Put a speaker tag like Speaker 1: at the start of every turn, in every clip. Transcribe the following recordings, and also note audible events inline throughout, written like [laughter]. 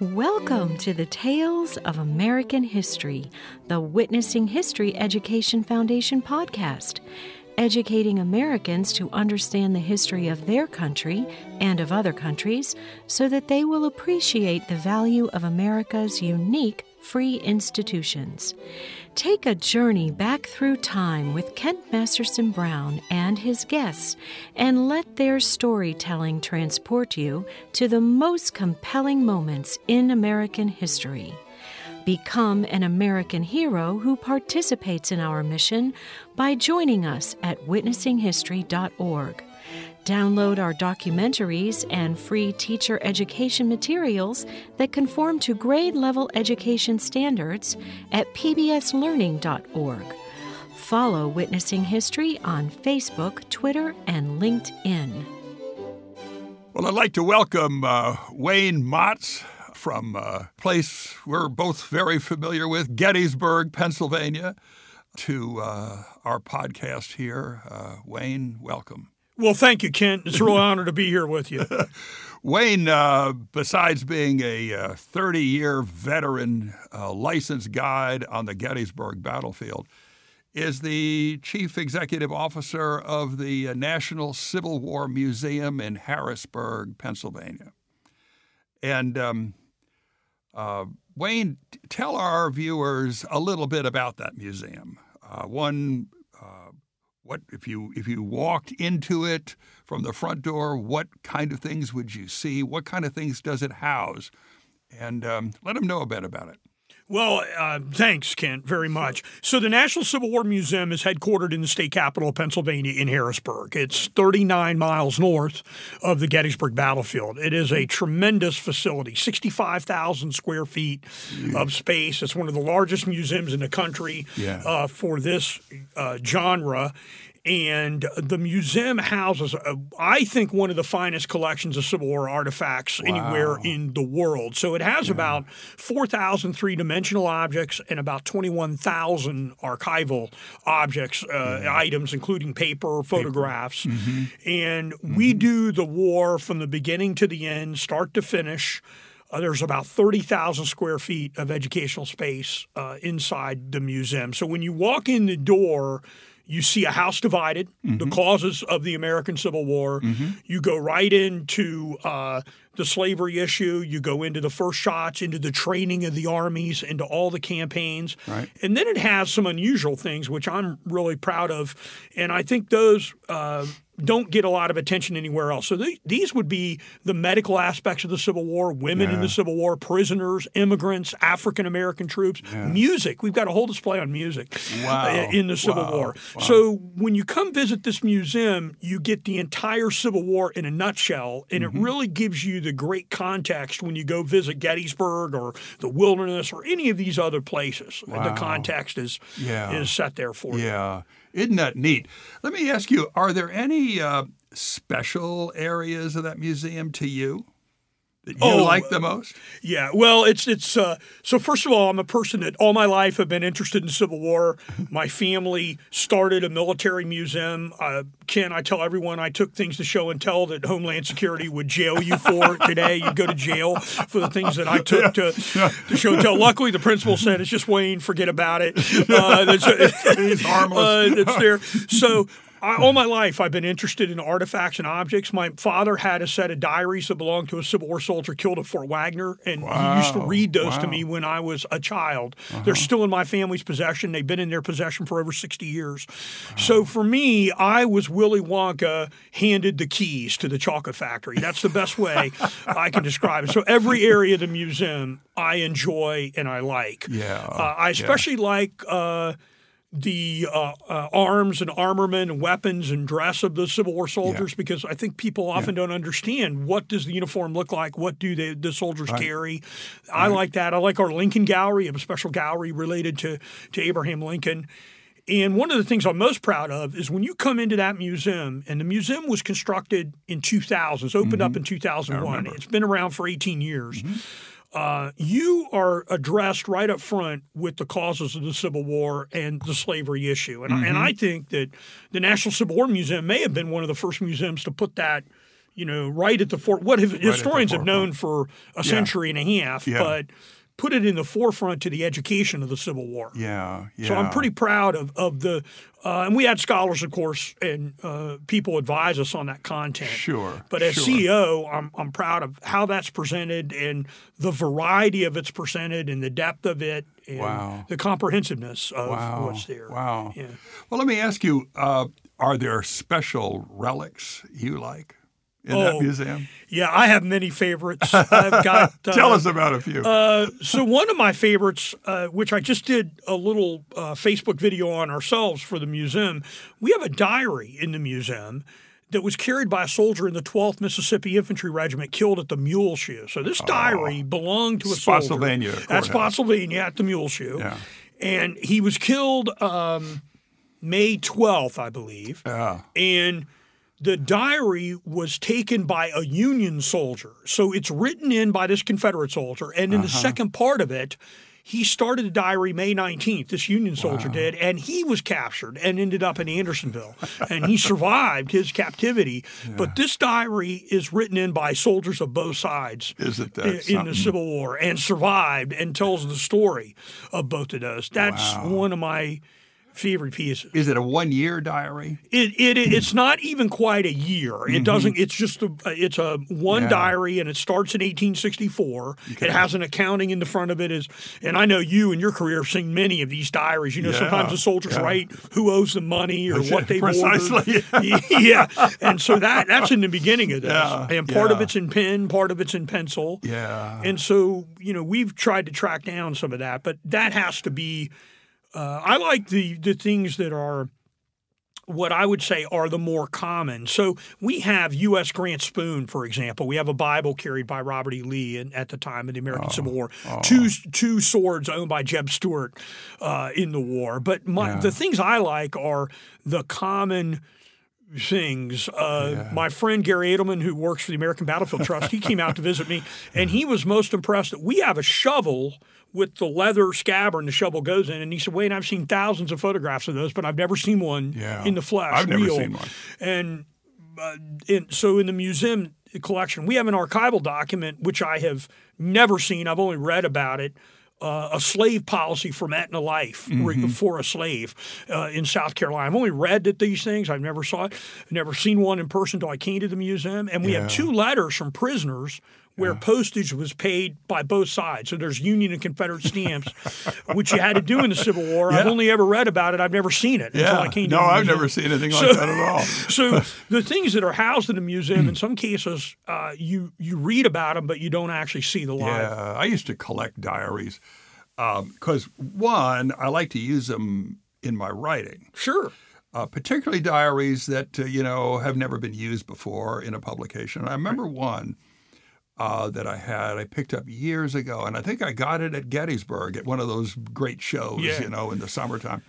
Speaker 1: Welcome to the Tales of American History, the Witnessing History Education Foundation podcast, educating Americans to understand the history of their country and of other countries so that they will appreciate the value of America's unique free institutions. Take a journey back through time with Kent Masterson Brown and his guests and let their storytelling transport you to the most compelling moments in American history. Become an American hero who participates in our mission by joining us at witnessinghistory.org. Download our documentaries and free teacher education materials that conform to grade level education standards at pbslearning.org. Follow Witnessing History on Facebook, Twitter, and LinkedIn.
Speaker 2: Well, I'd like to welcome uh, Wayne Motts from a place we're both very familiar with, Gettysburg, Pennsylvania, to uh, our podcast here. Uh, Wayne, welcome.
Speaker 3: Well, thank you, Kent. It's a real [laughs] honor to be here with you.
Speaker 2: Wayne, uh, besides being a 30 uh, year veteran uh, licensed guide on the Gettysburg battlefield, is the chief executive officer of the uh, National Civil War Museum in Harrisburg, Pennsylvania. And um, uh, Wayne, tell our viewers a little bit about that museum. Uh, one what if you if you walked into it from the front door? What kind of things would you see? What kind of things does it house? And um, let them know a bit about it.
Speaker 3: Well, uh, thanks, Kent, very much. So, the National Civil War Museum is headquartered in the state capital of Pennsylvania in Harrisburg. It's 39 miles north of the Gettysburg battlefield. It is a tremendous facility, 65,000 square feet of space. It's one of the largest museums in the country yeah. uh, for this uh, genre and the museum houses, uh, I think, one of the finest collections of Civil War artifacts wow. anywhere in the world. So it has yeah. about 4,000 three dimensional objects and about 21,000 archival objects, uh, yeah. items, including paper, photographs. Paper. Mm-hmm. And mm-hmm. we do the war from the beginning to the end, start to finish. Uh, there's about 30,000 square feet of educational space uh, inside the museum. So when you walk in the door, you see a house divided, mm-hmm. the causes of the American Civil War. Mm-hmm. You go right into uh, the slavery issue. You go into the first shots, into the training of the armies, into all the campaigns.
Speaker 2: Right.
Speaker 3: And then it has some unusual things, which I'm really proud of. And I think those. Uh, don't get a lot of attention anywhere else. So th- these would be the medical aspects of the Civil War, women yeah. in the Civil War, prisoners, immigrants, African American troops, yeah. music. We've got a whole display on music
Speaker 2: wow.
Speaker 3: in the Civil
Speaker 2: wow.
Speaker 3: War.
Speaker 2: Wow.
Speaker 3: So when you come visit this museum, you get the entire Civil War in a nutshell, and mm-hmm. it really gives you the great context when you go visit Gettysburg or the Wilderness or any of these other places. The context is
Speaker 2: yeah.
Speaker 3: is set there for
Speaker 2: you. Yeah. Isn't that neat? Let me ask you: Are there any uh, special areas of that museum to you? That you oh, like the most?
Speaker 3: Yeah, well, it's it's uh, so. First of all, I'm a person that all my life have been interested in Civil War. [laughs] my family started a military museum. Uh, Ken, I tell everyone I took things to show and tell that Homeland Security would jail you for today. You go to jail for the things that I [laughs] took to to show and tell. Luckily, the principal said it's just Wayne. Forget about it. [laughs] Uh,
Speaker 2: that's, He's harmless.
Speaker 3: Uh, it's there. So I, all my life, I've been interested in artifacts and objects. My father had a set of diaries that belonged to a Civil War soldier killed at Fort Wagner, and wow. he used to read those wow. to me when I was a child. Uh-huh. They're still in my family's possession. They've been in their possession for over 60 years. Wow. So for me, I was Willy Wonka handed the keys to the chocolate factory. That's the best way I can describe it. So every area of the museum I enjoy and I like.
Speaker 2: Yeah.
Speaker 3: Uh, I especially
Speaker 2: yeah.
Speaker 3: like. Uh, the uh, uh, arms and armament and weapons and dress of the Civil War soldiers yeah. because I think people often yeah. don't understand what does the uniform look like, what do they, the soldiers right. carry. I right. like that. I like our Lincoln Gallery, a special gallery related to to Abraham Lincoln. And one of the things I'm most proud of is when you come into that museum, and the museum was constructed in 2000, it's opened mm-hmm. up in 2001. It's been around for 18 years. Mm-hmm uh, you are addressed right up front with the causes of the Civil War and the slavery issue. And, mm-hmm. and I think that the National Civil War Museum may have been one of the first museums to put that you know, right at the fort. What have,
Speaker 2: the
Speaker 3: historians have known for a century and a half,
Speaker 2: Yeah.
Speaker 3: but put it in the forefront to the education of the Civil War.
Speaker 2: Yeah, yeah.
Speaker 3: So I'm pretty proud of, of the, uh, and we had scholars, of course, and uh, people advise us on that content.
Speaker 2: Sure,
Speaker 3: But as
Speaker 2: sure.
Speaker 3: CEO, I'm, I'm proud of how that's presented and the variety of it's presented and the depth of it and
Speaker 2: Wow.
Speaker 3: the comprehensiveness of
Speaker 2: Wow.
Speaker 3: what's there.
Speaker 2: Wow.
Speaker 3: Yeah.
Speaker 2: Well, let me ask you: uh, Are there special relics you like in
Speaker 3: Oh.
Speaker 2: that museum?
Speaker 3: Yeah, I have many favorites. I've [laughs] got. Uh,
Speaker 2: Tell us about a few.
Speaker 3: Uh, so one of my favorites, uh, which I just did a little uh, Facebook video on ourselves for the museum, we have a diary in the museum that was carried by a soldier in the 12th Mississippi Infantry Regiment killed at the Mule Shoe. So this diary belonged to a soldier.
Speaker 2: Spotsylvania
Speaker 3: At
Speaker 2: courthouse.
Speaker 3: Spotsylvania at the Mule Shoe.
Speaker 2: Yeah.
Speaker 3: And he was killed um, May 12th, I believe
Speaker 2: yeah.
Speaker 3: and the diary was taken by a Union soldier. So it's written in by this Confederate soldier. And in the second part of it, he started the diary May 19th, this Union soldier did, and he was captured and ended up in Andersonville. [laughs] and he survived his captivity. But this diary is written in by soldiers of both sides in, in the? Civil War and survived and tells the story of both of those. That's one of my favorite pieces.
Speaker 2: Is it a one-year diary?
Speaker 3: It, it it's not even quite a year. It doesn't. It's just a it's a one
Speaker 2: Mm-hmm. Yeah.
Speaker 3: diary, and it starts in 1864. It has an accounting in the front of it. Is and I know you in your career have seen many of these diaries. You know,
Speaker 2: Yeah,
Speaker 3: sometimes the soldiers
Speaker 2: yeah.
Speaker 3: write who owes the money or what they've
Speaker 2: Precisely, [laughs]
Speaker 3: ordered. yeah, and so that that's in the beginning of this, and part of it's in pen, part of it's in pencil.
Speaker 2: Yeah.
Speaker 3: And so, you know, we've tried to track down some of that, but that has to be. Uh, I like the the things that are what I would say are the more common. So we have U.S. Grant Spoon, for example. We have a Bible carried by Robert E. Lee in, at the time of the American Civil War. Two two swords owned by Jeb Stuart uh, in the war. But my, the things I like are the common things. Uh, My friend Gary Adelman, who works for the American Battlefield Trust, he came out to visit me, [laughs] and he was most impressed that we have a shovel with the leather scabbard and the shovel goes in. And he said, "Wait, I've seen thousands of photographs of those, but I've never seen one
Speaker 2: Yeah.
Speaker 3: in the flesh,
Speaker 2: I've never
Speaker 3: real."
Speaker 2: seen one.
Speaker 3: And uh, in, so in the museum collection, we have an archival document which I have never seen. I've only read about it. Uh, a slave policy from Aetna Life
Speaker 2: Mm-hmm.
Speaker 3: for a slave uh, in South Carolina. I've only read that these things. I've never saw it. I've never seen one in person until I came to the museum. And we
Speaker 2: Yeah.
Speaker 3: have two letters from prisoners where postage was paid by both sides. So there's Union and Confederate stamps, [laughs] which you had to do in the Civil War. I've only ever read about it. I've never seen it until
Speaker 2: Yeah.
Speaker 3: I came to
Speaker 2: No, I've never seen anything like that at all. [laughs]
Speaker 3: so the things that are housed in the museum, in some cases, uh, you you read about them, but you don't actually see the live.
Speaker 2: Yeah, I used to collect diaries because one, I like to use them in my writing,
Speaker 3: Sure.
Speaker 2: uh, particularly diaries that uh, you know have never been used before in a publication. I remember one uh, that I had I picked up years ago, and I think I got it at Gettysburg at one of those great shows,
Speaker 3: Yeah.
Speaker 2: you know, in the summertime.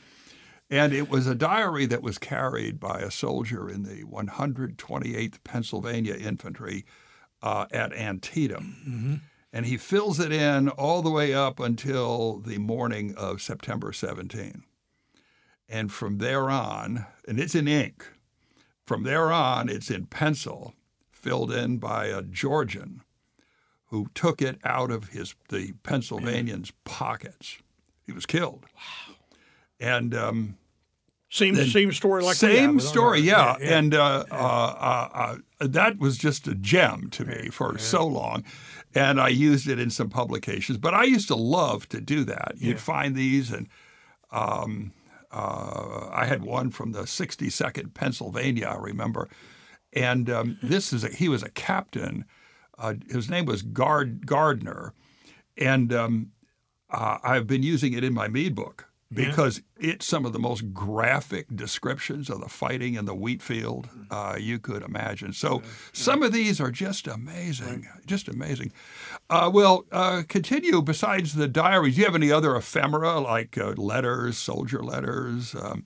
Speaker 2: And it was a diary that was carried by a soldier in the 128th Pennsylvania Infantry uh, at Antietam. And he fills it in all the way up until the morning of September 17. And from there on, and it's in ink, from there on, it's in pencil, filled in by a Georgian who took it out of his the Pennsylvanian's pockets. He was killed. Wow. And um,
Speaker 3: Same same story like
Speaker 2: same story,
Speaker 3: ours.
Speaker 2: yeah. And uh, uh, uh, uh, that was just a gem to me for so long. And I used it in some publications. But I used to love to do that. You'd find these, and um, uh, I had one from the 62nd Pennsylvania, I remember. And um, this is a, he was a captain. Uh, his name was Gard, Gardner. And um, uh, I've been using it in my Meade book because it's some of the most graphic descriptions of the fighting in the wheat field uh, you could imagine. So some of these are just amazing, just amazing. Uh, well, uh, continue. Besides the diaries, do you have any other ephemera like uh, letters, soldier letters? Um,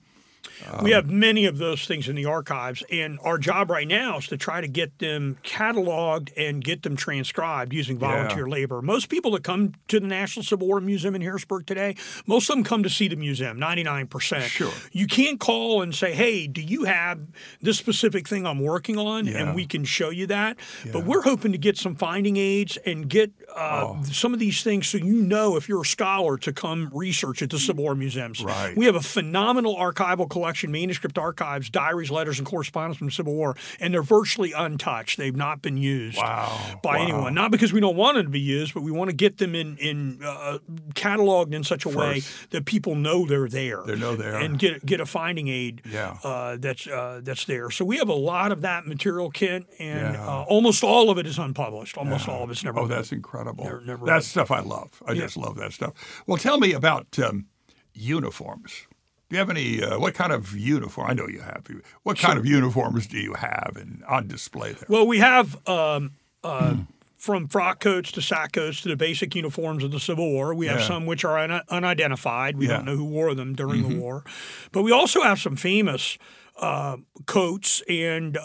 Speaker 3: we have many of those things in the archives, and our job right now is to try to get them cataloged and get them transcribed using volunteer labor. Most people that come to the National Civil War Museum in Harrisburg today, most of them come to see the museum. Ninety nine percent.
Speaker 2: Sure.
Speaker 3: You can't call and say, "Hey, do you have this specific thing I'm working on?"
Speaker 2: Yeah.
Speaker 3: and we can show you that. Yeah. But we're hoping to get some finding aids and get uh,
Speaker 2: Oh.
Speaker 3: some of these things so you know if you're a scholar to come research at the Civil War museums.
Speaker 2: Right.
Speaker 3: We have a phenomenal archival collection, manuscript archives, diaries, letters, and correspondence from the Civil War, and they're virtually untouched. They've not been used
Speaker 2: Wow.
Speaker 3: by
Speaker 2: Wow.
Speaker 3: anyone. Not because we don't want them to be used, but we want to get them in in uh, cataloged in such a way that people know they're there.
Speaker 2: They know they are.
Speaker 3: and get get a finding aid.
Speaker 2: Yeah.
Speaker 3: uh, that's uh, that's there. So we have a lot of that material, Kent, and
Speaker 2: Yeah.
Speaker 3: uh, almost all of it is unpublished. Almost all of it's never.
Speaker 2: Oh, that's incredible.
Speaker 3: Never- never
Speaker 2: that's
Speaker 3: read.
Speaker 2: stuff I love. I just love that stuff. Well, tell me about um, uniforms. Do you have any? Uh, what kind of uniform? I know you have. What kind of uniforms do you have and on display there?
Speaker 3: Well, we have um, uh, from frock coats to sack coats to the basic uniforms of the Civil War. We have
Speaker 2: Yeah.
Speaker 3: some which are un- unidentified. We
Speaker 2: Yeah.
Speaker 3: don't know who wore them during the war, but we also have some famous uh, coats and.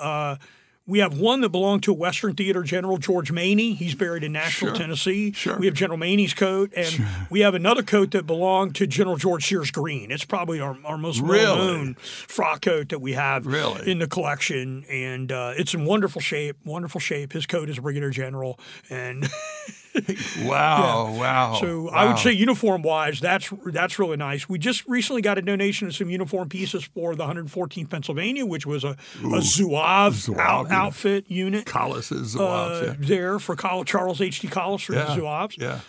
Speaker 3: We have one that belonged to a Western Theater General, George Maney. He's buried in Nashville,
Speaker 2: Sure.
Speaker 3: Tennessee.
Speaker 2: Sure.
Speaker 3: We have General Maney's coat, and we have another coat that belonged to General George Sears Greene. It's probably our, our most
Speaker 2: Really?
Speaker 3: well-known frock coat that we have
Speaker 2: Really?
Speaker 3: in the collection, and uh, it's in wonderful shape. Wonderful shape. His coat is a brigadier general, and [laughs] [laughs]
Speaker 2: Wow! Wow!
Speaker 3: so I would say uniform wise, that's that's really nice. We just recently got a donation of some uniform pieces for the 114th Pennsylvania, which was a, a Zouave,
Speaker 2: Zouave,
Speaker 3: out,
Speaker 2: yeah.
Speaker 3: outfit unit.
Speaker 2: Collises,
Speaker 3: Uh,
Speaker 2: yeah.
Speaker 3: there for Col- Charles H.T. Collis for
Speaker 2: yeah.
Speaker 3: the Zouaves.
Speaker 2: Yeah.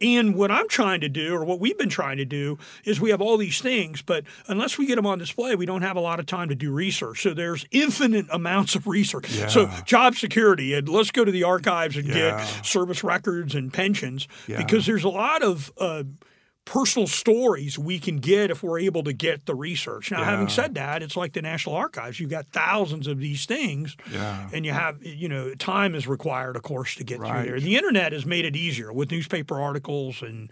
Speaker 3: And what I'm trying to do, or what we've been trying to do, is we have all these things, but unless we get them on display, we don't have a lot of time to do research. So there's infinite [laughs] amounts of research. So job security, and let's go to the archives and
Speaker 2: Yeah.
Speaker 3: get service records and pensions,
Speaker 2: Yeah.
Speaker 3: because there's a lot of uh, personal stories we can get if we're able to get the research. Now, having said that, it's like the National Archives. You've got thousands of these things,
Speaker 2: Yeah.
Speaker 3: and you have, you know, time is required, of course, to get
Speaker 2: Right.
Speaker 3: through there. The internet has made it easier with newspaper articles and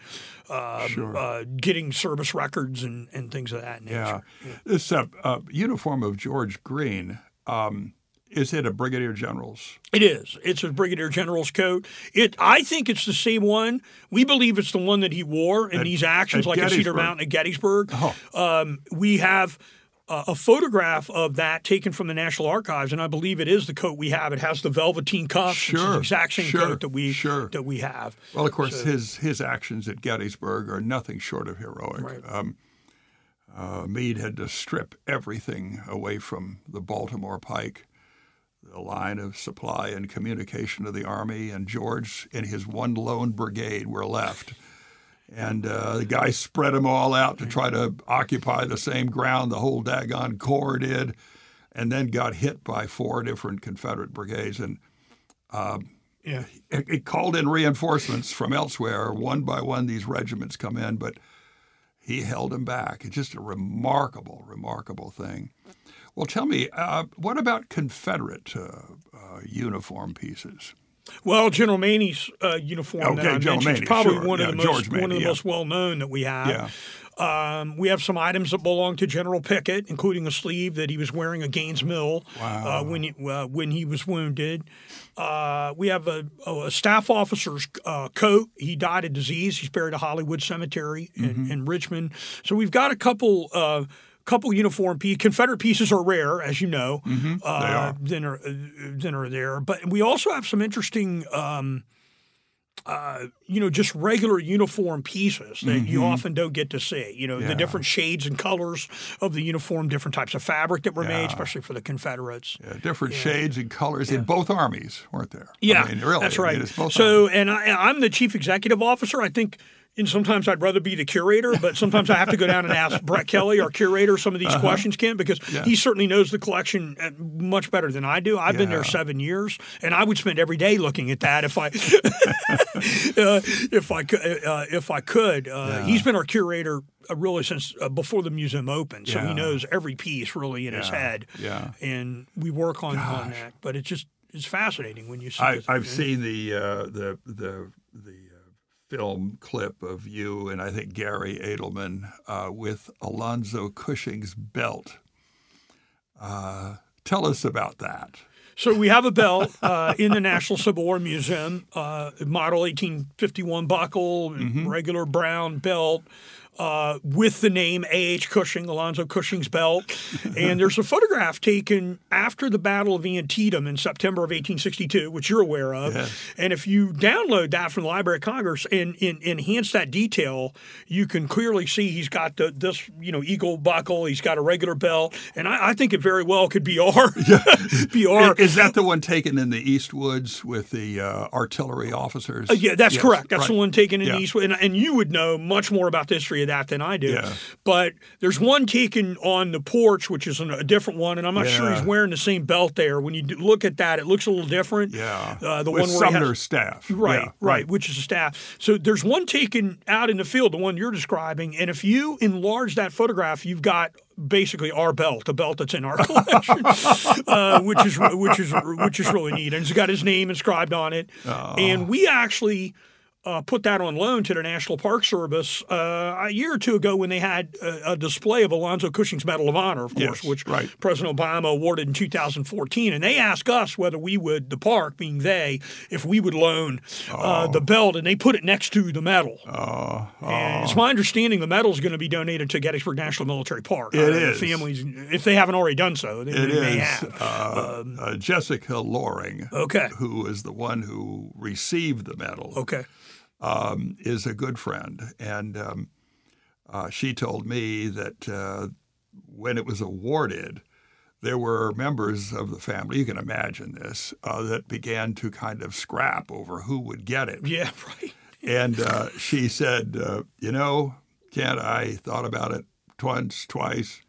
Speaker 3: um,
Speaker 2: Sure.
Speaker 3: uh, getting service records and, and things of that
Speaker 2: Yeah.
Speaker 3: nature.
Speaker 2: This uh, uh, uniform of George Greene. Um, is it a brigadier general's?
Speaker 3: It is. It's a brigadier general's coat. It. I think it's the same one. We believe it's the one that he wore in
Speaker 2: At-
Speaker 3: these actions,
Speaker 2: at
Speaker 3: like at Cedar Mountain at Gettysburg.
Speaker 2: Oh.
Speaker 3: Um, we have. Uh, a photograph of that taken from the National Archives, and I believe it is the coat we have. It has the velveteen cuffs. It's
Speaker 2: Sure,
Speaker 3: the exact same
Speaker 2: sure,
Speaker 3: coat that we
Speaker 2: sure.
Speaker 3: that we have.
Speaker 2: Well, of course, his his actions at Gettysburg are nothing short of heroic.
Speaker 3: Right.
Speaker 2: Um, uh, Meade had to strip everything away from the Baltimore Pike, the line of supply and communication of the army, and George and his one lone brigade were left. And uh, the guy spread them all out to try to occupy the same ground the whole daggone corps did, and then got hit by four different Confederate brigades. And
Speaker 3: Yeah.
Speaker 2: it, it called in reinforcements from elsewhere. One by one, these regiments come in, but he held them back. It's just a remarkable, remarkable thing. Well, tell me, uh, what about Confederate uh, uh, uniform pieces?
Speaker 3: Well, General Maney's uh, uniform that
Speaker 2: Okay,
Speaker 3: I
Speaker 2: General
Speaker 3: mentioned
Speaker 2: Maney,
Speaker 3: is probably
Speaker 2: sure.
Speaker 3: one
Speaker 2: Yeah,
Speaker 3: of the
Speaker 2: George
Speaker 3: most one of
Speaker 2: Maney,
Speaker 3: the
Speaker 2: yeah.
Speaker 3: most well known that we have. Um, we have some items that belong to General Pickett, including a sleeve that he was wearing at Gaines Mill
Speaker 2: Wow.
Speaker 3: uh, when he, uh, when he was wounded. Uh, we have a, a staff officer's uh, coat. He died of disease. He's buried at Hollywood Cemetery in,
Speaker 2: Mm-hmm.
Speaker 3: in Richmond. So we've got a couple. Uh, Couple uniform pieces. Confederate pieces are rare, as you know.
Speaker 2: Mm-hmm.
Speaker 3: Uh,
Speaker 2: are.
Speaker 3: Than are uh, than are there, but we also have some interesting um, uh, you know, just regular uniform pieces that you often don't get to see. You know,
Speaker 2: Mm-hmm. Yeah.
Speaker 3: the different shades and colors of the uniform, different types of fabric that were made, especially for the Confederates.
Speaker 2: Yeah, different shades and colors in both armies, weren't there?
Speaker 3: Yeah,
Speaker 2: I mean, really,
Speaker 3: that's
Speaker 2: I mean,
Speaker 3: right.
Speaker 2: it's both
Speaker 3: so, and I, I'm the chief executive officer. I think. And sometimes I'd rather be the curator, but sometimes I have to go down and ask Brett Kelly, our curator, some of these questions, Ken, because
Speaker 2: Uh-huh. Yeah.
Speaker 3: he certainly knows the collection uh, much better than I do. I've been there seven years, and I would spend every day looking at that if I, [laughs] uh, if I could. Uh, if I could, uh, he's been our curator uh, really since uh, before the museum opened, so
Speaker 2: Yeah.
Speaker 3: he knows every piece really in his head.
Speaker 2: Yeah.
Speaker 3: and we work on, on that. But it's just it's fascinating when you see.
Speaker 2: I,
Speaker 3: it.
Speaker 2: I've seen the uh, the the the uh, film clip of you and I think Gary Adelman uh, with Alonzo Cushing's belt. Uh, tell us about that.
Speaker 3: So we have a belt uh, in the National Civil War Museum, uh, model 1851 buckle, mm-hmm. regular brown belt uh, with the name A.H. Cushing, Alonzo Cushing's belt. and there's a photograph taken after the Battle of Antietam in September of 1862, which you're aware of. Yeah. And if you download that from the Library of Congress and, and, enhance that detail, you can clearly see he's got the, this, you know, eagle buckle. He's got a regular belt, and I, I think it very well could be [laughs] our. Yeah. [laughs] be our.
Speaker 2: Is that the one taken in the East Woods with the uh, artillery officers?
Speaker 3: Uh, yeah, that's yes. correct. That's right. the one taken in yeah. the East Woods, and, and you would know much more about the history that than I do. Yeah. But there's one taken on the porch, which is a different one, and I'm not yeah. sure he's wearing the same belt there. When you look at that, it looks a little different.
Speaker 2: Yeah. Uh, the With one where Sumner's has, staff.
Speaker 3: Right,
Speaker 2: yeah,
Speaker 3: right, right, which is a staff. So there's one taken out in the field, the one you're describing, and if you enlarge that photograph, you've got basically our belt, a belt that's in our [laughs] collection, uh, which is which is which is really neat, and it's got his name inscribed on it. Oh. And we actually uh, put that on loan to the National Park Service uh, a year or two ago when they had a, a, display of Alonzo Cushing's Medal of Honor, of course,
Speaker 2: yes,
Speaker 3: which
Speaker 2: right.
Speaker 3: President Obama awarded in 2014. And they asked us whether we would, the park being they, if we would loan uh, the belt, and they put it next to the medal.
Speaker 2: Oh,
Speaker 3: and it's my understanding the medal is going to be donated to Gettysburg National Military Park.
Speaker 2: It is.
Speaker 3: families, if they haven't already done so, they,
Speaker 2: it
Speaker 3: they may
Speaker 2: is.
Speaker 3: have.
Speaker 2: Uh, um, uh, Jessica Loring,
Speaker 3: okay.
Speaker 2: who is the one who received the medal.
Speaker 3: Okay
Speaker 2: um, is a good friend. And um, uh, she told me that uh, when it was awarded, there were members of the family, you can imagine this, uh, that began to kind of scrap over who would get it.
Speaker 3: Yeah, [laughs] right.
Speaker 2: and uh, she said, uh, You know, Kent, I thought about it once, twice.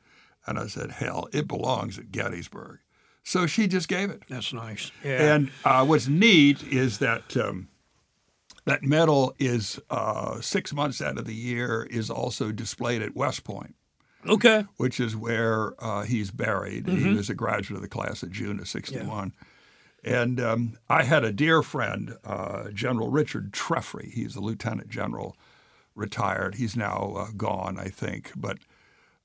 Speaker 2: And I said, Hell, it belongs at Gettysburg. So she just gave it.
Speaker 3: That's nice. Yeah.
Speaker 2: And uh, what's neat is that um, that medal is uh, six months out of the year is also displayed at West Point.
Speaker 3: Okay.
Speaker 2: Which is where uh, he's buried. Mm-hmm. He was a graduate of the class of June of 61. Yeah. And um, I had a dear friend, uh, General Richard Trefry. He's a lieutenant general, retired. He's now uh, gone, I think. But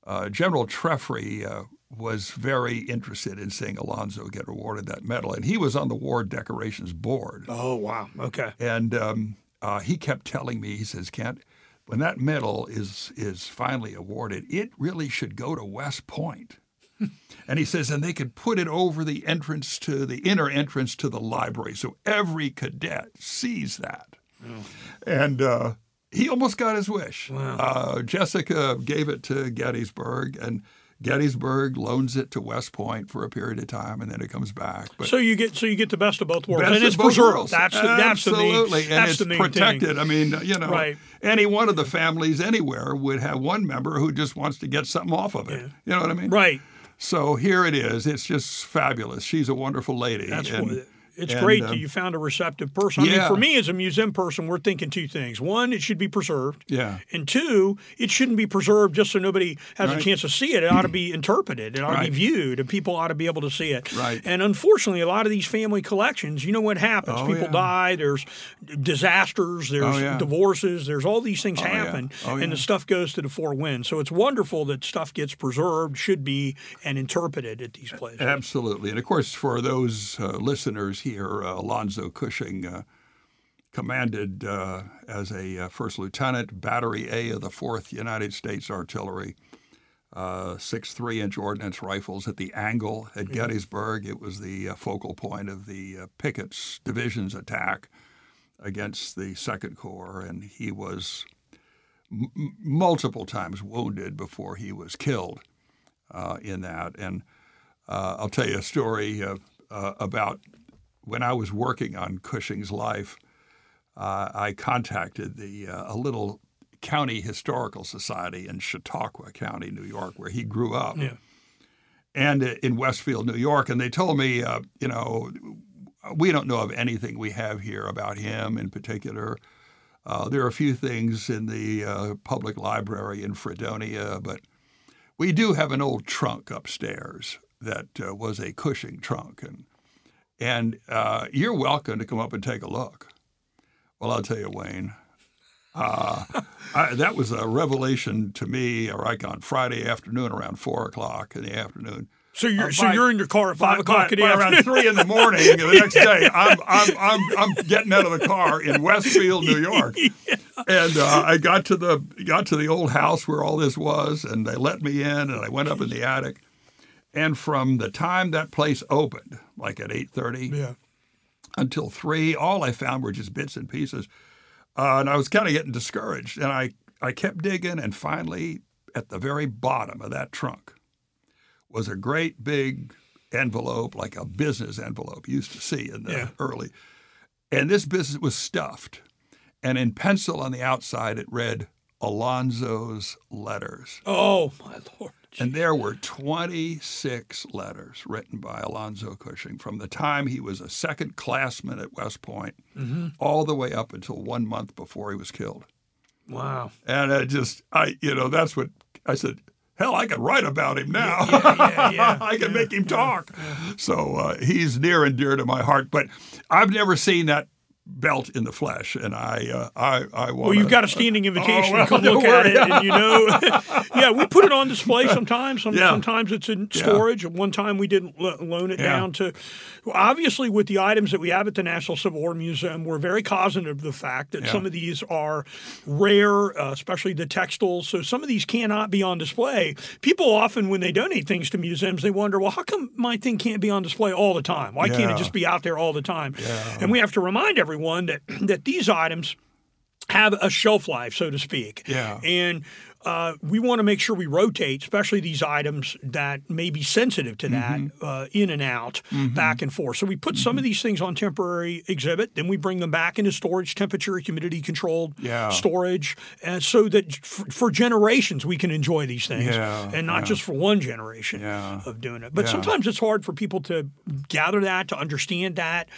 Speaker 2: uh, General Trefry uh, was very interested in seeing Alonzo get awarded that medal, and he was on the War Decorations Board.
Speaker 3: Oh wow! Okay.
Speaker 2: And um, uh, he kept telling me, he says, Kent, when that medal is is finally awarded, it really should go to West Point. [laughs] and he says, and they could put it over the entrance to the inner entrance to the library, so every cadet sees that. Oh. And uh, he almost got his wish.
Speaker 3: Wow.
Speaker 2: Uh, Jessica gave it to Gettysburg, and Gettysburg loans it to West Point for a period of time, and then it comes back.
Speaker 3: But so you get so you get the best of both worlds,
Speaker 2: and
Speaker 3: it's
Speaker 2: preserved.
Speaker 3: Worlds. That's, the, that's
Speaker 2: Absolutely,
Speaker 3: the
Speaker 2: main, and
Speaker 3: it's
Speaker 2: protected.
Speaker 3: Thing.
Speaker 2: I mean, you know,
Speaker 3: right.
Speaker 2: any one of the families anywhere would have one member who just wants to get something off of it. Yeah. You know what I mean?
Speaker 3: Right.
Speaker 2: So here it is. It's just fabulous. She's a wonderful lady.
Speaker 3: That's
Speaker 2: and,
Speaker 3: what it's and, great that um, you found a receptive person. I
Speaker 2: yeah.
Speaker 3: mean, for me as a museum person, we're thinking two things. One, it should be preserved.
Speaker 2: Yeah.
Speaker 3: And two, it shouldn't be preserved just so nobody has right. a chance to see it. It ought to be interpreted. It ought right. to be viewed, and people ought to be able to see it.
Speaker 2: Right.
Speaker 3: And unfortunately, a lot of these family collections, you know what happens?
Speaker 2: Oh,
Speaker 3: people
Speaker 2: yeah.
Speaker 3: die. There's disasters. There's
Speaker 2: oh, yeah.
Speaker 3: divorces. There's all these things
Speaker 2: oh,
Speaker 3: happen,
Speaker 2: oh,
Speaker 3: and the stuff goes to the four winds. So it's wonderful that stuff gets preserved, should be, and interpreted at these places.
Speaker 2: Absolutely. And of course, for those uh, listeners here, uh, Alonzo Cushing uh, commanded uh, as a uh, first lieutenant, Battery A of the 4th United States Artillery, uh, six three-inch ordnance rifles at the angle at mm-hmm. Gettysburg. It was the uh, focal point of the uh, Pickett's division's attack against the Second Corps, and he was m- multiple times wounded before he was killed in that. And I'll tell you a story about when I was working on Cushing's life, uh, I contacted the uh, a little county historical society in Chautauqua County, New York, where he grew up,
Speaker 3: yeah.
Speaker 2: and in Westfield, New York, and they told me, uh, you know, we don't know of anything we have here about him in particular. Uh, there are a few things in the uh, public library in Fredonia, but we do have an old trunk upstairs that uh, was a Cushing trunk, and and uh, you're welcome to come up and take a look. Well, I'll tell you, Wayne, Uh, [laughs] I, that was a revelation to me, like on Friday afternoon around four o'clock in the afternoon.
Speaker 3: So you're
Speaker 2: Uh,
Speaker 3: so you're in your car at five
Speaker 2: By,
Speaker 3: o'clock
Speaker 2: by,
Speaker 3: in the
Speaker 2: by
Speaker 3: afternoon.
Speaker 2: around three in the morning the [laughs] next day, I'm, I'm, I'm, I'm getting out of the car in Westfield, New York, [laughs] and uh, I got to the got to the old house where all this was, and they let me in, and I went up in the attic, and from the time that place opened, like at eight thirty,
Speaker 3: yeah.
Speaker 2: until three. All I found were just bits and pieces, uh, and I was kind of getting discouraged. And I I kept digging, and finally, at the very bottom of that trunk, was a great big envelope, like a business envelope you used to see in the
Speaker 3: Yeah.
Speaker 2: early. And this business was stuffed, and in pencil on the outside it read Alonzo's letters.
Speaker 3: Oh my lord.
Speaker 2: And there were 26 letters written by Alonzo Cushing from the time he was a second classman at West Point all the way up until one month before he was killed.
Speaker 3: Wow.
Speaker 2: And I just, I, you know, that's what I said. Hell, I could write about him now.
Speaker 3: yeah, yeah, [laughs]
Speaker 2: I can make him talk. So uh, he's near and dear to my heart. But I've never seen that belt in the flesh, and I, uh, I, I want.
Speaker 3: Well, you've got a standing invitation [laughs]
Speaker 2: Oh, well,
Speaker 3: to [laughs] come look at it, and you know, [laughs] yeah, we put it on display sometimes. Some,
Speaker 2: Yeah.
Speaker 3: Sometimes it's in storage. One time we did lo- loan it
Speaker 2: Yeah.
Speaker 3: down to. Obviously, with the items that we have at the National Civil War Museum, we're very cognizant of the fact that
Speaker 2: Yeah.
Speaker 3: some of these are rare, uh, especially the textiles. So some of these cannot be on display. People often, when they donate things to museums, they wonder, well, how come my thing can't be on display all the time? Why can't it just be out there all the time? And we have to remind everyone that [clears throat] that these items have a shelf life, so to speak.
Speaker 2: Yeah.
Speaker 3: And uh, we want to make sure we rotate, especially these items that may be sensitive to that,
Speaker 2: Mm-hmm.
Speaker 3: uh, in and out, back and forth. So we put some of these things on temporary exhibit, then we bring them back into storage, temperature, humidity controlled
Speaker 2: Yeah.
Speaker 3: storage, and so that for, for generations we can enjoy these things,
Speaker 2: Yeah,
Speaker 3: and not
Speaker 2: yeah.
Speaker 3: just for one generation of doing it. But sometimes it's hard for people to gather that, to understand that,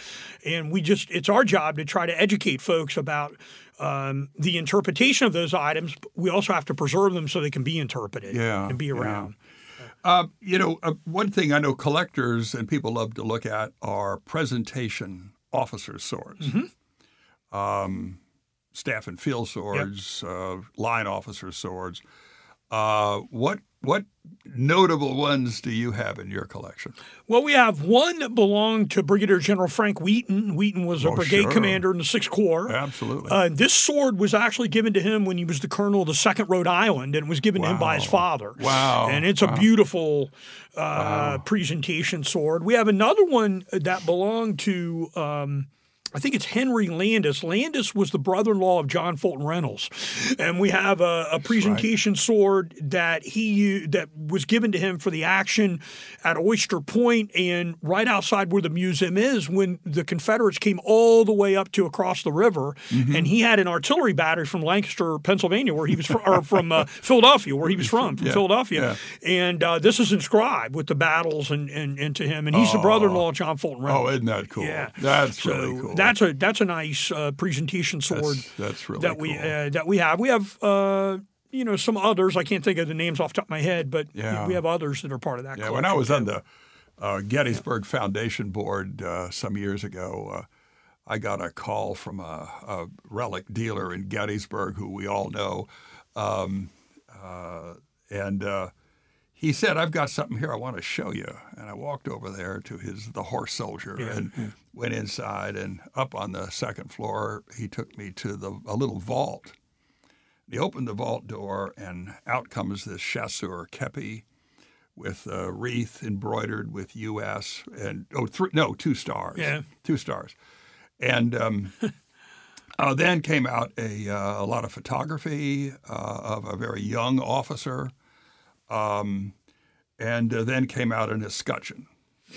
Speaker 3: and we just it's our job to try to educate folks about um, the interpretation of those items. We also have to preserve them so they can be interpreted
Speaker 2: Yeah,
Speaker 3: and be
Speaker 2: yeah.
Speaker 3: around.
Speaker 2: Uh, you know, uh, one thing I know collectors and people love to look at are presentation officers' swords,
Speaker 3: Mm-hmm.
Speaker 2: um, staff and field swords, uh, line officers' swords. Uh, what what notable ones do you have in your collection?
Speaker 3: Well, we have one that belonged to Brigadier General Frank Wheaton. Wheaton was a
Speaker 2: Oh,
Speaker 3: brigade
Speaker 2: sure.
Speaker 3: commander in the Sixth Corps.
Speaker 2: Absolutely.
Speaker 3: Uh, this sword was actually given to him when he was the colonel of the Second Rhode Island, and it was given to him by his father.
Speaker 2: Wow.
Speaker 3: And it's a beautiful uh, presentation sword. We have another one that belonged to. Um, I think it's Henry Landis. Landis was the brother-in-law of John Fulton Reynolds, and we have a, a presentation sword that he that was given to him for the action at Oyster Point and right outside where the museum is when the Confederates came all the way up to across the river, and he had an artillery battery from Lancaster, Pennsylvania, where he was from, or from uh, [laughs] Philadelphia, where he was from, from
Speaker 2: Yeah,
Speaker 3: Philadelphia, and uh, this is inscribed with the battles and, and, and to him, and he's the brother-in-law of John Fulton Reynolds.
Speaker 2: oh, isn't that cool?
Speaker 3: Yeah,
Speaker 2: That's
Speaker 3: so
Speaker 2: really cool.
Speaker 3: That's a that's a nice uh, presentation sword
Speaker 2: that's, that's really
Speaker 3: that we
Speaker 2: cool.
Speaker 3: uh, that we have. We have uh, you know some others. I can't think of the names off the top of my head, but
Speaker 2: Yeah.
Speaker 3: we have others that are part of that.
Speaker 2: Yeah, when I was on the uh, Gettysburg Foundation board uh, some years ago, uh, I got a call from a, a relic dealer in Gettysburg who we all know, um, uh, and uh, he said, "I've got something here I want to show you." And I walked over there to his the horse soldier and went inside and up on the second floor. He took me to the a little vault. He opened the vault door, and out comes this chasseur kepi with a wreath embroidered with U.S. and oh, three, no, two stars.
Speaker 3: Yeah.
Speaker 2: two stars. And um, [laughs] uh, then came out a, uh, a lot of photography uh, of a very young officer, um, and uh, then came out an escutcheon,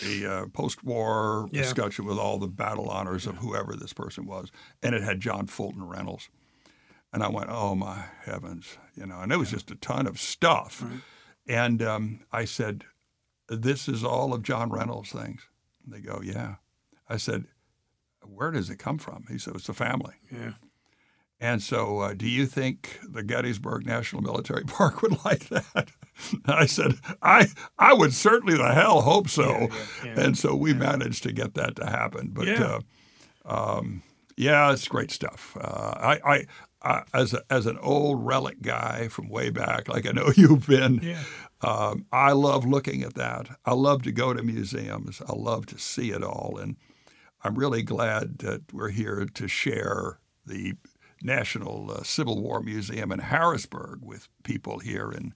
Speaker 2: the uh, post-war
Speaker 3: Yeah.
Speaker 2: escutcheon with all the battle honors of whoever this person was, and it had John Fulton Reynolds. And I went, oh my heavens, you know, and it was just a ton of stuff. And um, I said, this is all of John Reynolds' things. And they go, yeah. I said, where does it come from? He said, it's the family.
Speaker 3: Yeah.
Speaker 2: And so, uh, do you think the Gettysburg National Military [laughs] Park would like that? [laughs] I said, I I would certainly the hell hope so.
Speaker 3: Yeah, yeah, yeah.
Speaker 2: And so we managed to get that to happen. But
Speaker 3: Yeah.
Speaker 2: uh, um, Yeah, it's great stuff. Uh, I, I, I, as a, as an old relic guy from way back, like I know [laughs] you've been,
Speaker 3: Yeah.
Speaker 2: um, I love looking at that. I love to go to museums. I love to see it all, and I'm really glad that we're here to share the National uh, Civil War Museum in Harrisburg with people here and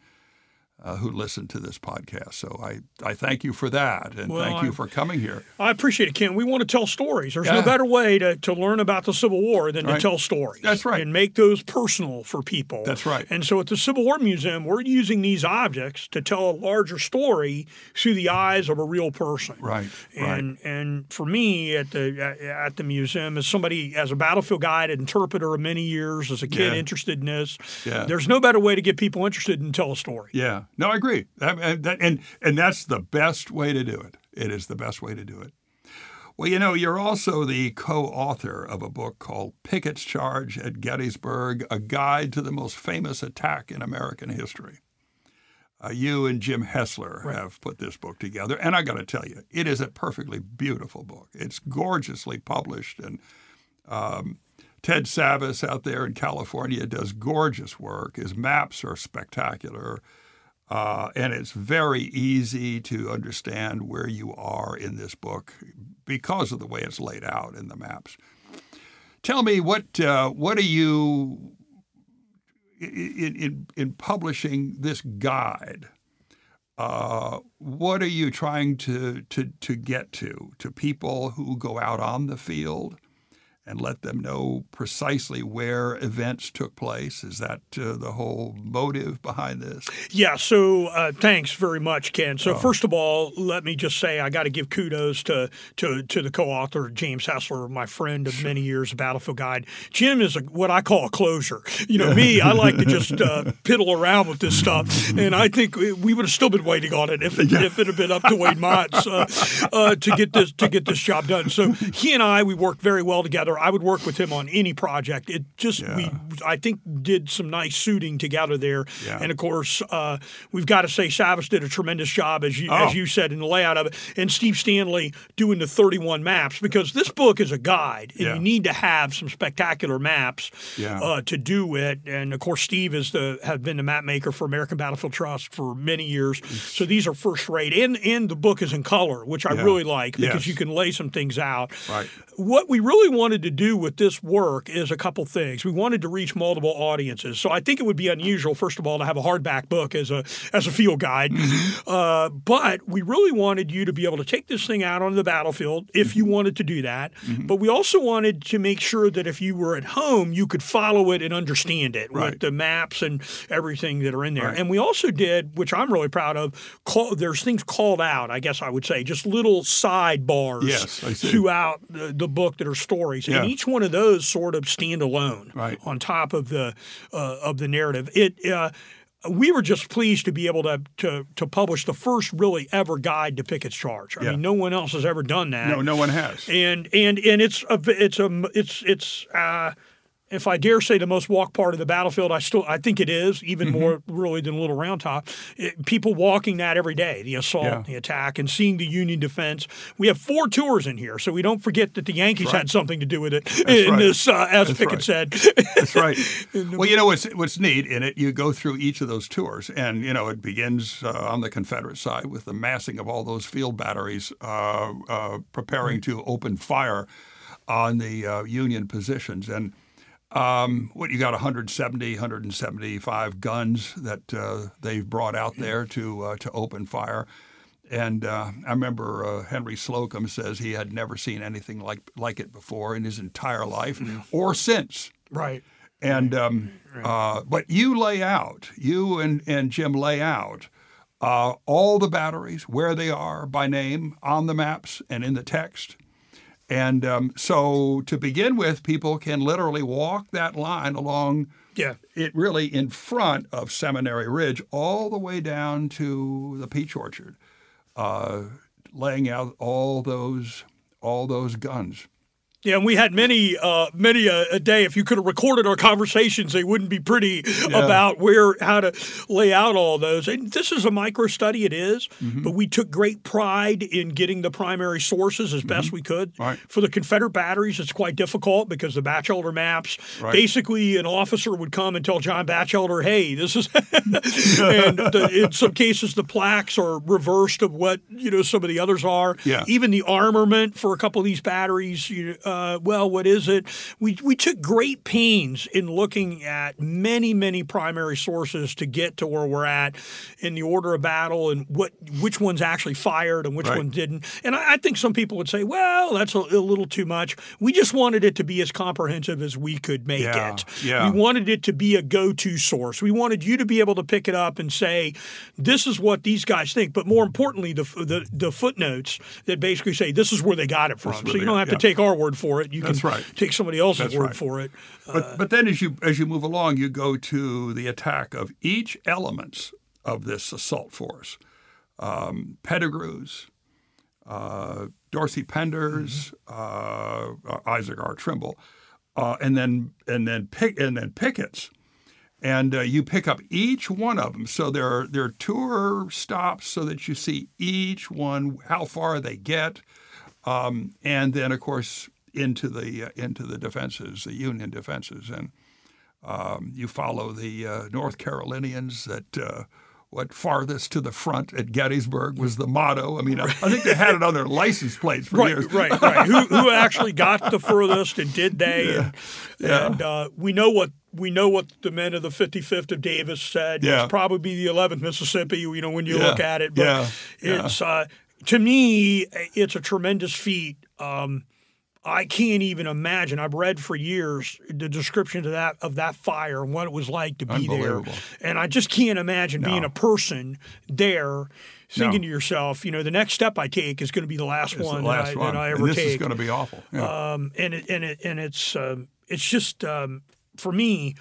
Speaker 2: uh, who listen to this podcast. So I, I thank you for that, and
Speaker 3: Well,
Speaker 2: thank you
Speaker 3: I-
Speaker 2: for coming here.
Speaker 3: I appreciate it, Ken. We want to tell stories. There's
Speaker 2: Yeah.
Speaker 3: no better way to, to learn about the Civil War than
Speaker 2: Right.
Speaker 3: to tell stories.
Speaker 2: That's right.
Speaker 3: And make those personal for people.
Speaker 2: That's right.
Speaker 3: And so at the Civil War Museum, we're using these objects to tell a larger story through the eyes of a real person.
Speaker 2: Right, right.
Speaker 3: And and for me at the at the museum, as somebody as a battlefield guide, interpreter of many years, as a kid
Speaker 2: Yeah.
Speaker 3: interested in this,
Speaker 2: Yeah.
Speaker 3: there's no better way to get people interested than tell a story.
Speaker 2: Yeah, no, I agree. That, and, that, and and that's the best way to do it. It is the best way to do it. Well, you know, you're also the co-author of a book called Pickett's Charge at Gettysburg: A Guide to the Most Famous Attack in American History. Uh, you and Jim Hessler have put this book together, and I got to tell you, it is a perfectly beautiful book. It's gorgeously published, and um, Ted Savas out there in California does gorgeous work. His maps are spectacular. Uh, and it's very easy to understand where you are in this book because of the way it's laid out in the maps. Tell me what uh, what are you in in, in publishing this guide? Uh, what are you trying to, to to get to to people who go out on the field and let them know precisely where events took place? Is that uh, the whole motive behind this?
Speaker 3: Yeah, so uh, thanks very much, Ken.
Speaker 2: Oh.
Speaker 3: So first of all, let me just say I got to give kudos to to to the co-author James Hessler, my friend of many years, a Battlefield Guide. Jim is a, what I call a closure. You know, me, I like to just uh, [laughs] piddle around with this stuff, and I think we we would have still been waiting on it if it, if it had been up to Wade Motts uh, uh, to get this to get this job done. So he and I we work very well together. I would work with him on any project. It just we I think did some nice suiting together there,
Speaker 2: Yeah.
Speaker 3: and of course uh, we've got to say Savas did a tremendous job as you
Speaker 2: Oh.
Speaker 3: as you said in the layout of it, and Steve Stanley doing the 31 maps because this book is a guide, and
Speaker 2: Yeah.
Speaker 3: you need to have some spectacular maps
Speaker 2: Yeah.
Speaker 3: uh, to do it. And of course, Steve is the have been the map maker for American Battlefield Trust for many years, so these are first rate. And and the book is in color, which I really like because
Speaker 2: Yes.
Speaker 3: you can lay some things out.
Speaker 2: Right.
Speaker 3: What we really wanted to do with this work is a couple things. We wanted to reach multiple audiences. So I think it would be unusual, first of all, to have a hardback book as a as a field guide. Mm-hmm. Uh, but we really wanted you to be able to take this thing out on the battlefield if mm-hmm. you wanted to do that. Mm-hmm. But we also wanted to make sure that if you were at home, you could follow it and understand it
Speaker 2: Right.
Speaker 3: with the maps and everything that are in there.
Speaker 2: Right.
Speaker 3: And we also did, which I'm really proud of, call, there's things called out, I guess I would say, just little sidebars
Speaker 2: Yes,
Speaker 3: throughout the, the book that are stories,
Speaker 2: Yeah.
Speaker 3: and each one of those sort of stand alone
Speaker 2: Right.
Speaker 3: on top of the uh, of the narrative. It. Uh, we were just pleased to be able to, to to publish the first really ever guide to Pickett's Charge. I
Speaker 2: Yeah.
Speaker 3: mean, no one else has ever done that.
Speaker 2: No, no one has.
Speaker 3: And and and it's a it's a it's it's uh, if I dare say the most walked part of the battlefield, I still I think it is even
Speaker 2: Mm-hmm.
Speaker 3: more really than Little Round Top. It, people walking that every day, the assault,
Speaker 2: Yeah.
Speaker 3: the attack, and seeing the Union defense. We have four tours in here, so we don't forget that the Yankees
Speaker 2: right.
Speaker 3: had something to do with it in
Speaker 2: right.
Speaker 3: this, uh, as
Speaker 2: That's
Speaker 3: Pickett
Speaker 2: right.
Speaker 3: said.
Speaker 2: That's right. [laughs] well, you know what's what's neat in it. You go through each of those tours, and you know it begins uh, on the Confederate side with the massing of all those field batteries uh, uh, preparing to open fire on the uh, Union positions, and um, what you got 170, 175 guns that uh, they've brought out there to uh, to open fire. And uh, I remember uh, Henry Slocum says he had never seen anything like like it before in his entire life or since.
Speaker 3: right.
Speaker 2: And um, uh, but you lay out, you and, and Jim lay out uh, all the batteries, where they are by name on the maps and in the text. And um, so to begin with, people can literally walk that line along
Speaker 3: Yeah.
Speaker 2: it really in front of Seminary Ridge all the way down to the peach orchard, uh, laying out all those all those guns.
Speaker 3: Yeah, and we had many, uh, many a, a, day. If you could have recorded our conversations, they wouldn't be pretty yeah. about where how to lay out all those. And this is a micro study, it is, mm-hmm. but we took great pride in getting the primary sources as mm-hmm. best we could.
Speaker 2: Right.
Speaker 3: For the Confederate batteries, it's quite difficult because the Bachelder maps. Right. Basically, an officer would come and tell John Bachelder, "Hey, this is," [laughs] and the, in some cases the plaques are reversed of what you know some of the others are.
Speaker 2: Yeah.
Speaker 3: Even the armament for a couple of these batteries. You know, uh, well, what is it? We, we took great pains in looking at many, many primary sources to get to where we're at in the order of battle and what which ones actually fired and which
Speaker 2: right.
Speaker 3: ones didn't. And I, I, think some people would say, well, that's a, a, little too much. We just wanted it to be as comprehensive as we could make
Speaker 2: yeah.
Speaker 3: it.
Speaker 2: Yeah.
Speaker 3: We wanted it to be a go to source. We wanted you to be able to pick it up and say, this is what these guys think. But more importantly, the, the, the footnotes that basically say this is where they got it from. So you don't have to take our word for it. You
Speaker 2: That's
Speaker 3: can
Speaker 2: right.
Speaker 3: take somebody else's
Speaker 2: That's
Speaker 3: word
Speaker 2: right.
Speaker 3: for it.
Speaker 2: But uh, but then as you as you move along, you go to the attack of each elements of this assault force, um, Pettigrews, uh, Dorsey Penders, mm-hmm. uh, Isaac R. Trimble, uh, and then and then pick and then Pickett's. And uh, you pick up each one of them. So there are there are tour stops so that you see each one, how far they get, um, and then of course into the uh, into the defenses, the Union defenses, and um, you follow the uh, North Carolinians that. Uh, what farthest to the front at Gettysburg was the motto. I mean, I, I think they had it on their [laughs] license plates for
Speaker 3: right,
Speaker 2: years.
Speaker 3: Right, right, [laughs] who, who actually got the furthest and did they?
Speaker 2: Yeah.
Speaker 3: And,
Speaker 2: yeah.
Speaker 3: and uh, we know what we know what the men of the 55th of Davis said.
Speaker 2: Yeah.
Speaker 3: It's probably the 11th Mississippi. You know, when you
Speaker 2: Yeah.
Speaker 3: look at it, but
Speaker 2: Yeah.
Speaker 3: it's uh, to me, it's a tremendous feat. Um, I can't even imagine. I've read for years the description of that of that fire and what it was like to be there, and I just can't imagine
Speaker 2: No.
Speaker 3: being a person there, thinking
Speaker 2: No.
Speaker 3: to yourself, you know, the next step I take is going to be the last
Speaker 2: It's
Speaker 3: one,
Speaker 2: the last
Speaker 3: that, I,
Speaker 2: one.
Speaker 3: that I
Speaker 2: and
Speaker 3: ever
Speaker 2: this
Speaker 3: take.
Speaker 2: is going to be awful. Yeah.
Speaker 3: um, and it, and it, and it's um, it's just um, for me.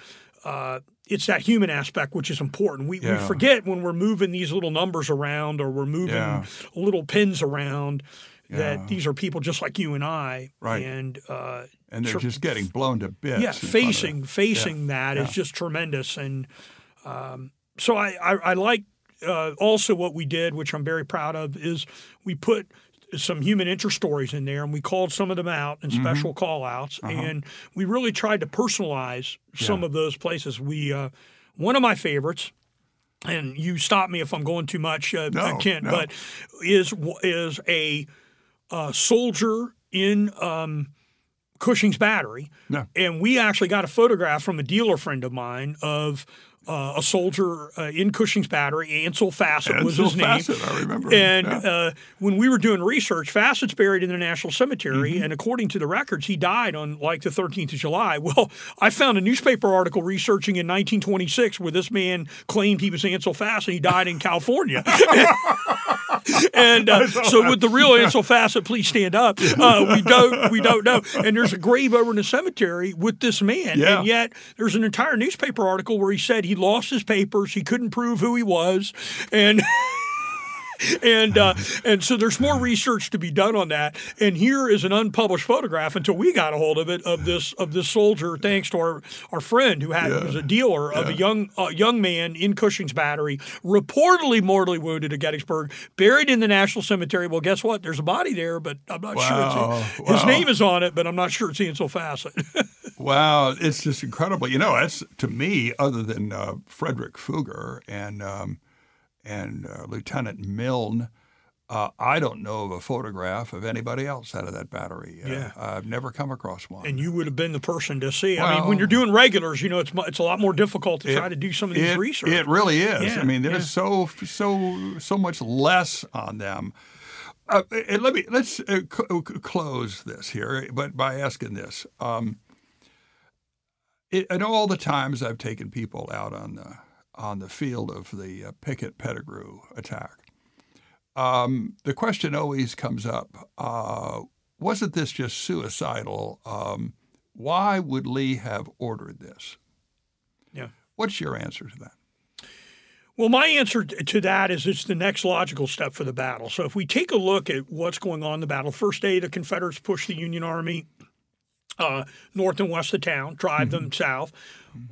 Speaker 3: Uh, it's that human aspect which is important. We, we forget when we're moving these little numbers around or we're moving
Speaker 2: Yeah.
Speaker 3: little pins around
Speaker 2: Yeah.
Speaker 3: that these are people just like you and I.
Speaker 2: Right.
Speaker 3: And uh,
Speaker 2: and they're
Speaker 3: tr-
Speaker 2: just getting blown to bits.
Speaker 3: yeah,
Speaker 2: in front of
Speaker 3: facing facing that is
Speaker 2: yeah.
Speaker 3: just tremendous. And um, so I I, I like uh, also what we did, which I'm very proud of, is we put some human interest stories in there and we called some of them out in
Speaker 2: Mm-hmm.
Speaker 3: special call outs
Speaker 2: Uh-huh.
Speaker 3: and we really tried to personalize some
Speaker 2: Yeah.
Speaker 3: of those places we uh, one of my favorites and you stop me if I'm going too much, uh,
Speaker 2: No,
Speaker 3: Kent,
Speaker 2: no.
Speaker 3: but is is a uh, soldier in um, Cushing's Battery,
Speaker 2: No.
Speaker 3: and we actually got a photograph from a dealer friend of mine of uh, a soldier uh, in Cushing's Battery. Ansel Fassett was
Speaker 2: Ansel
Speaker 3: his name.
Speaker 2: Fassett, I remember
Speaker 3: And
Speaker 2: yeah.
Speaker 3: uh, when we were doing research, Fassett's buried in the National Cemetery,
Speaker 2: Mm-hmm.
Speaker 3: and according to the records, he died on like the 13th of July. [laughs] Well, I found a newspaper article researching in 1926 where this man claimed he was Ansel Fassett. He died in California. [laughs] and uh, so, would the real Ansel Fassett please stand up? Uh, we don't, we don't know. And there's a grave over in the cemetery with this man,
Speaker 2: Yeah.
Speaker 3: and yet there's an entire newspaper article where he said he lost his papers, he couldn't prove who he was, and. [laughs] and uh, and so there's more research to be done on that. And here is an unpublished photograph until we got a hold of it of this of this soldier, thanks to our, our friend who had
Speaker 2: Yeah.
Speaker 3: was a dealer of a young uh, young man in Cushing's Battery, reportedly mortally wounded at Gettysburg, buried in the National Cemetery. Well, guess what? There's a body there, but I'm not
Speaker 2: Wow.
Speaker 3: sure it's his
Speaker 2: Wow.
Speaker 3: name is on it, but I'm not sure it's Ansel Fassett. [laughs]
Speaker 2: Wow, it's just incredible. You know, that's to me, other than uh, Frederick Fuger and um, and uh, Lieutenant Milne, uh, I don't know of a photograph of anybody else out of that battery. Uh,
Speaker 3: Yeah.
Speaker 2: I've never come across one.
Speaker 3: and you would have been the person to see. I mean, when you're doing regulars, you know, it's it's a lot more difficult to
Speaker 2: It-
Speaker 3: try to do some of these
Speaker 2: it,
Speaker 3: research.
Speaker 2: It really is.
Speaker 3: Yeah,
Speaker 2: I mean, there's
Speaker 3: yeah.
Speaker 2: so so so much less on them. Uh, and let me let's uh, cl- close this here, but by asking this: um, it, in all the times I've taken people out on the on the field of the uh, Pickett Pettigrew attack, um, the question always comes up: uh, Wasn't this just suicidal? Um, why would Lee have ordered this?
Speaker 3: yeah.
Speaker 2: What's your answer to that?
Speaker 3: Well, my answer to that is it's the next logical step for the battle. So if we take a look at what's going on in the battle, first day the Confederates push the Union Army uh, north and west of town, drive them south.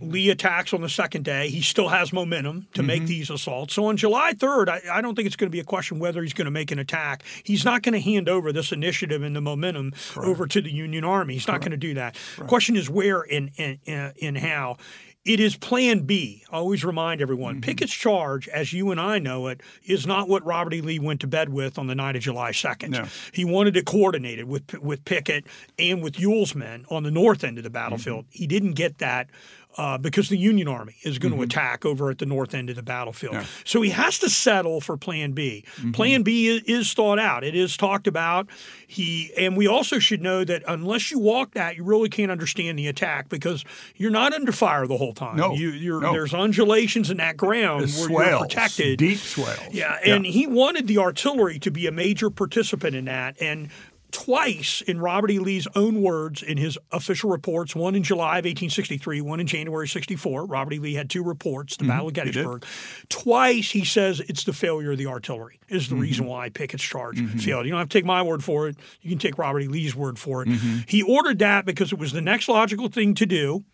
Speaker 3: Lee attacks on the second day. He still has momentum to make these assaults. So on July 3rd, I, I don't think it's going to be a question whether he's going to make an attack. He's not going to hand over this initiative and the momentum over to the Union Army. He's not going to do that. Question is where and, and, and how. It is Plan B. I always remind everyone mm-hmm. Pickett's charge, as you and I know it, is not what Robert E. Lee went to bed with on the night of July 2nd.
Speaker 2: No.
Speaker 3: He wanted to coordinate it coordinated with with Pickett and with Ewell's men on the north end of the battlefield. Mm-hmm. He didn't get that. Uh, because the Union Army is going to attack over at the north end of the battlefield. So he has to settle for Plan B. Plan B is thought out. It is talked about. He and we also should know that unless you walk that, you really can't understand the attack because you're not under fire the whole time.
Speaker 2: No,
Speaker 3: you, you're,
Speaker 2: no.
Speaker 3: there's undulations in that ground
Speaker 2: It's
Speaker 3: where you're protected.
Speaker 2: deep swells.
Speaker 3: Yeah, and he wanted the artillery to be a major participant in that. And twice, in Robert E. Lee's own words, in his official reports, one in July of 1863, one in January 64, Robert E. Lee had two reports, the mm-hmm. Battle of. Gettysburg. Twice he says it's the failure of the artillery is the reason mm-hmm. why Pickett's charge mm-hmm. failed. You don't have to take my word for it. You can take Robert E. Lee's word for it. He ordered that because it was the next logical thing to do,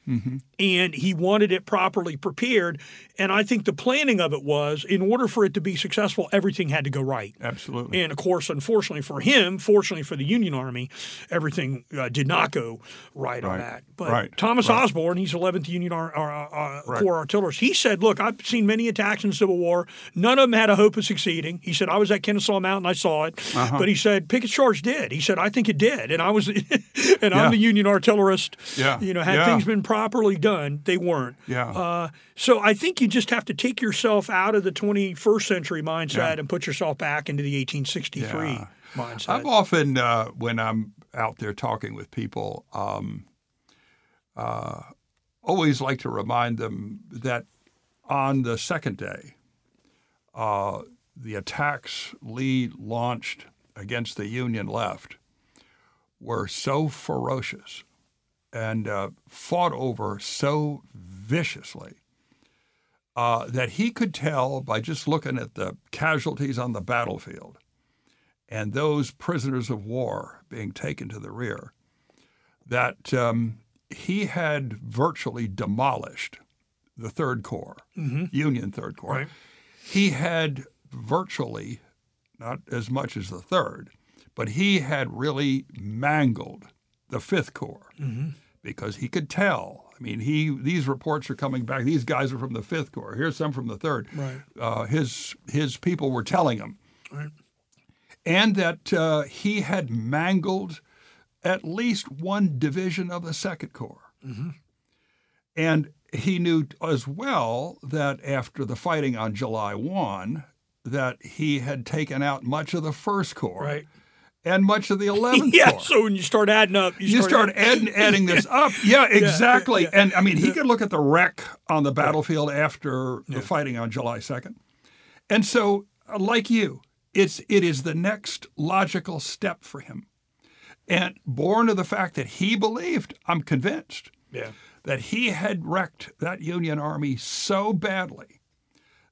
Speaker 3: and he wanted it properly prepared. And I think the planning of it was, in order for it to be successful, everything had to go right.
Speaker 2: Absolutely.
Speaker 3: And of course, unfortunately for him, fortunately for the Union Army, everything uh, did not go right, on that. But
Speaker 2: Right.
Speaker 3: Thomas
Speaker 2: Right.
Speaker 3: Osborn, he's 11th Union Ar- uh, uh,
Speaker 2: Right.
Speaker 3: Corps artillerist. He said, "Look, I've seen many attacks in the Civil War. None of them had a hope of succeeding." He said, "I was at Kennesaw Mountain, I saw it."
Speaker 2: Uh-huh.
Speaker 3: But he said, "Pickett's charge did." He said, "I think it did," and I was, [laughs] and
Speaker 2: Yeah.
Speaker 3: I'm the Union artillerist.
Speaker 2: Yeah.
Speaker 3: You know, had
Speaker 2: Yeah.
Speaker 3: things been properly done, they weren't.
Speaker 2: Yeah.
Speaker 3: Uh, so I think you just have to take yourself out of the 21st century mindset
Speaker 2: Yeah.
Speaker 3: and put yourself back into the 1863
Speaker 2: Yeah.
Speaker 3: Mindset.
Speaker 2: I've often, uh, when I'm out there talking with people, um, uh, always like to remind them that on the second day, uh, the attacks Lee launched against the Union left were so ferocious and uh, fought over so viciously uh, that he could tell by just looking at the casualties on the battlefield and those prisoners of war being taken to the rear, that um, he had virtually demolished the Third Corps, Union Third Corps.
Speaker 3: Right.
Speaker 2: He had virtually, not as much as the Third, but he had really mangled the Fifth Corps because he could tell. I mean, he these reports are coming back. These guys are from the Fifth Corps. Here's some from the Third.
Speaker 3: Right.
Speaker 2: Uh, his his people were telling him
Speaker 3: Right.
Speaker 2: And that uh, he had mangled at least one division of the Second Corps. And he knew as well that after the fighting on July 1, that he had taken out much of the First Corps
Speaker 3: Right.
Speaker 2: and much of the 11th [laughs]
Speaker 3: Yeah.
Speaker 2: Corps.
Speaker 3: So when you start adding up, you,
Speaker 2: You start adding, adding this [laughs] up. Yeah, exactly.
Speaker 3: yeah.
Speaker 2: And I mean, he could look at the wreck on the battlefield after the fighting on July 2nd. And so, uh, like you, it's it is the next logical step for him. And born of the fact that he believed, I'm convinced,
Speaker 3: Yeah.
Speaker 2: that he had wrecked that Union army so badly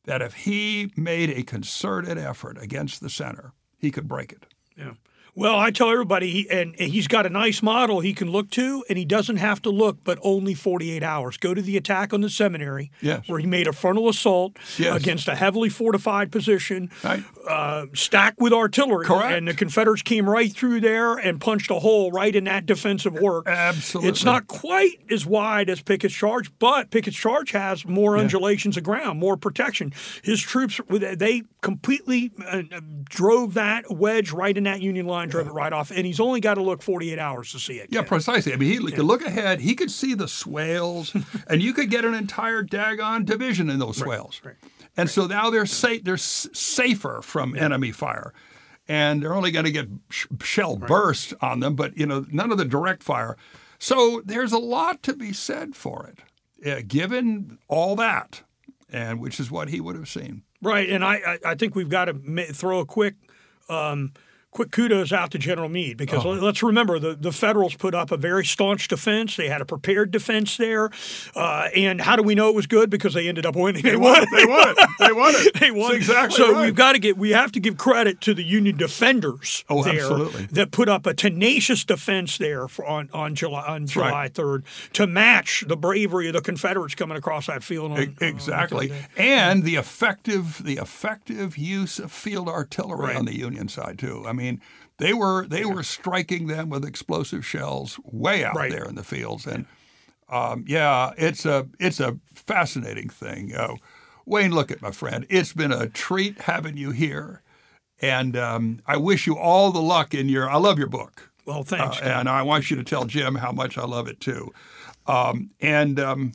Speaker 2: that if he made a concerted effort against the center, he could break it.
Speaker 3: Yeah. Well, I tell everybody, he, and, and he's got a nice model he can look to, and he doesn't have to look, but only 48 hours. Go to the attack on the seminary,
Speaker 2: Yes.
Speaker 3: where he made a frontal assault
Speaker 2: Yes.
Speaker 3: against a heavily fortified position,
Speaker 2: Right.
Speaker 3: Uh, stacked with artillery.
Speaker 2: Correct.
Speaker 3: And the Confederates came right through there and punched a hole right in that defensive work.
Speaker 2: Absolutely.
Speaker 3: It's not quite as wide as Pickett's charge, but Pickett's charge has more undulations of ground, more protection. His troops, they completely uh, drove that wedge right in that Union line, drove it right off, and he's only got to look 48 hours to see it.
Speaker 2: Yeah, precisely. I mean, he could look ahead. He could see the swales, [laughs] and you could get an entire daggone division in those swales.
Speaker 3: right,
Speaker 2: And so now they're sa- they're s- safer from enemy fire, and they're only going to get sh- shell burst on them, but you know none of the direct fire. So there's a lot to be said for it, uh, given all that, and which is what he would have seen.
Speaker 3: Right, and I, I, I think we've got to throw a quick, um, quick kudos out to General Meade because oh. let's remember the, the Federals put up a very staunch defense. They had a prepared defense there. Uh, and how do we know it was good? Because they ended up winning.
Speaker 2: They, won it. They won. They won it. [laughs]
Speaker 3: they won.
Speaker 2: That's exactly
Speaker 3: so
Speaker 2: right.
Speaker 3: we've got to get, we have to give credit to the Union defenders
Speaker 2: oh,
Speaker 3: there
Speaker 2: absolutely.
Speaker 3: that put up a tenacious defense there for, on, on July, on July
Speaker 2: right.
Speaker 3: 3rd to match the bravery of the Confederates coming across that field. On,
Speaker 2: exactly.
Speaker 3: On
Speaker 2: and the effective, the effective use of field artillery
Speaker 3: Right.
Speaker 2: on the Union side, too. I mean, they were they were striking them with explosive shells way out
Speaker 3: Right.
Speaker 2: there in the fields, and um, yeah, it's a it's a fascinating thing. Uh, Wayne, look at my friend. It's been a treat having you here, and um, I wish you all the luck in your. I love your book,
Speaker 3: Well,
Speaker 2: uh,
Speaker 3: thanks.
Speaker 2: and I want you to tell Jim how much I love it too. Um, and um,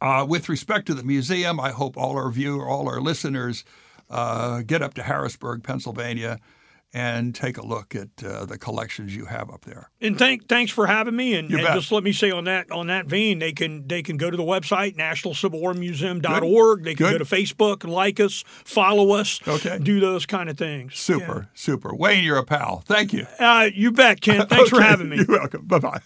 Speaker 2: uh, with respect to the museum, I hope all our viewer, all our listeners, uh, get up to Harrisburg, Pennsylvania, and take a look at uh, the collections you have up there.
Speaker 3: And thank, thanks for having me. And,
Speaker 2: You
Speaker 3: and
Speaker 2: bet.
Speaker 3: just let me say on that on that vein, they can they can go to the website nationalcivilwarmuseum.org. They can
Speaker 2: Good.
Speaker 3: go to Facebook and like us, follow us,
Speaker 2: Okay.
Speaker 3: do those kind of things.
Speaker 2: Super, super. Wayne, you're a pal. Thank you.
Speaker 3: Uh, you bet, Ken. [laughs] Thanks for having me.
Speaker 2: You're welcome. Bye bye.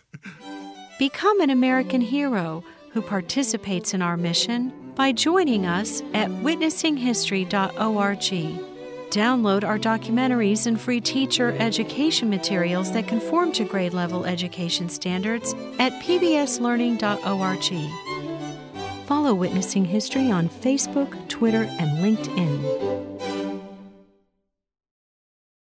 Speaker 1: Become an American hero who participates in our mission by joining us at witnessinghistory.org. Download our documentaries and free teacher education materials that conform to grade level education standards at pbslearning.org. Follow Witnessing History on Facebook, Twitter, and LinkedIn.